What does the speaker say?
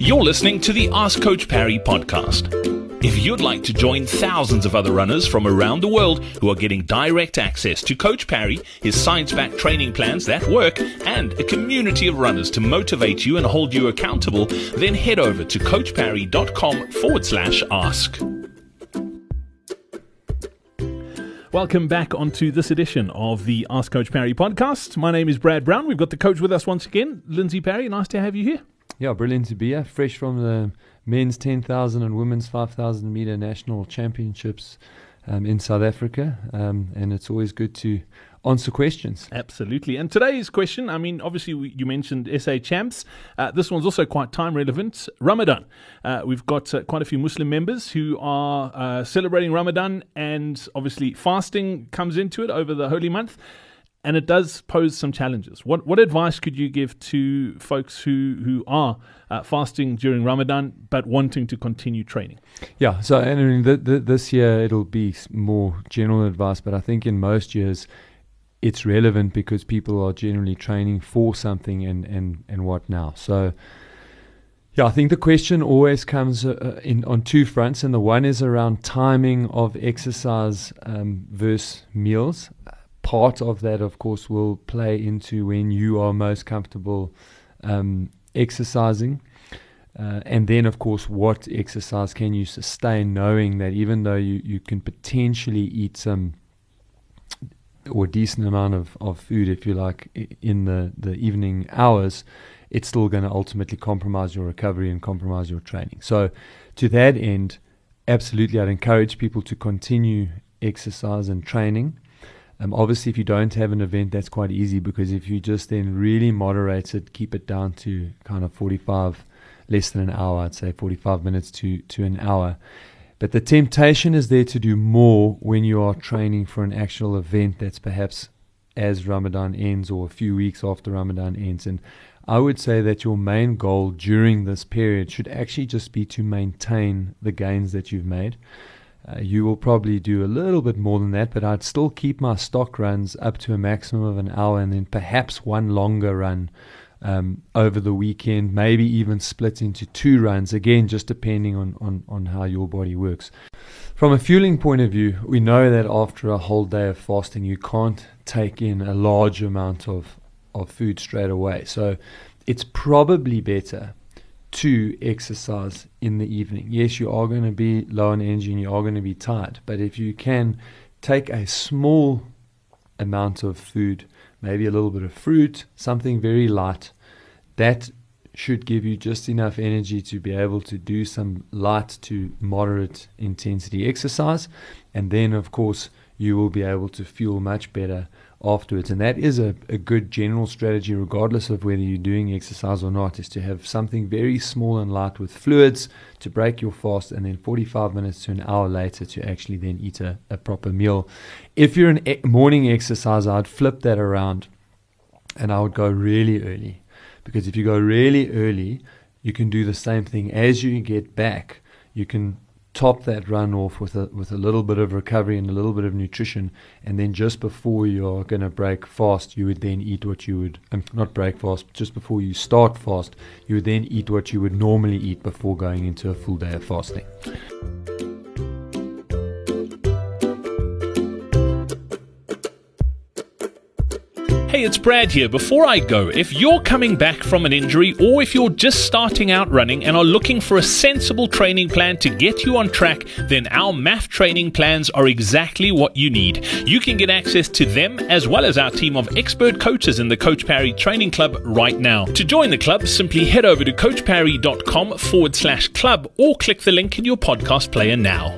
You're listening to the Ask Coach Parry podcast. If you'd like to join thousands of other runners from around the world who are getting direct access to Coach Parry, his science backed training plans that work, and a community of runners to motivate you and hold you accountable, then head over to coachparry.com forward slash ask. Welcome back onto this edition of the Ask Coach Parry podcast. My name is Brad Brown. We've got the coach with us once again, Lindsey Parry. Nice to have you here. Yeah, brilliant to be here. Fresh from the men's 10,000 and women's 5,000 meter national championships um, in South Africa. Um, and it's always good to answer questions. Absolutely. And today's question, I mean, obviously, we, you mentioned SA champs. Uh, this one's also quite time relevant. Ramadan. Uh, we've got uh, quite a few Muslim members who are uh, celebrating Ramadan, and obviously, fasting comes into it over the holy month and it does pose some challenges. What what advice could you give to folks who who are uh, fasting during Ramadan but wanting to continue training? Yeah, so I mean, this year it'll be more general advice, but I think in most years it's relevant because people are generally training for something and and and what now. So. Yeah, I think the question always comes uh, uh in on two fronts, and the one is around timing of exercise um, versus meals part of that, of course, will play into when you are most comfortable um, exercising. Uh, and then, of course, what exercise can you sustain, knowing that even though you, you can potentially eat some or decent amount of, of food, if you like, in the, the evening hours, it's still going to ultimately compromise your recovery and compromise your training. So, to that end, absolutely, I'd encourage people to continue exercise and training. Um, obviously, if you don't have an event, that's quite easy because if you just then really moderate it, keep it down to kind of 45, less than an hour, I'd say 45 minutes to, to an hour. But the temptation is there to do more when you are training for an actual event that's perhaps as Ramadan ends or a few weeks after Ramadan ends. And I would say that your main goal during this period should actually just be to maintain the gains that you've made. Uh, you will probably do a little bit more than that, but I'd still keep my stock runs up to a maximum of an hour and then perhaps one longer run um, over the weekend, maybe even split into two runs, again, just depending on, on, on how your body works. From a fueling point of view, we know that after a whole day of fasting, you can't take in a large amount of, of food straight away. So it's probably better to exercise in the evening. Yes, you are going to be low on energy and you are going to be tired, but if you can take a small amount of food, maybe a little bit of fruit, something very light, that should give you just enough energy to be able to do some light to moderate intensity exercise. And then, of course, you will be able to fuel much better afterwards. And that is a, a good general strategy, regardless of whether you're doing exercise or not, is to have something very small and light with fluids to break your fast, and then 45 minutes to an hour later to actually then eat a, a proper meal. If you're an e- morning exerciser, I'd flip that around and I would go really early. Because if you go really early, you can do the same thing as you get back. You can top that run off with a with a little bit of recovery and a little bit of nutrition, and then just before you're going to break fast, you would then eat what you would um, not break fast. Just before you start fast, you would then eat what you would normally eat before going into a full day of fasting. Hey, it's Brad here. Before I go, if you're coming back from an injury or if you're just starting out running and are looking for a sensible training plan to get you on track, then our MAF training plans are exactly what you need. You can get access to them as well as our team of expert coaches in the Coach Parry Training Club right now. To join the club, simply head over to coachparry.com forward slash club or click the link in your podcast player now.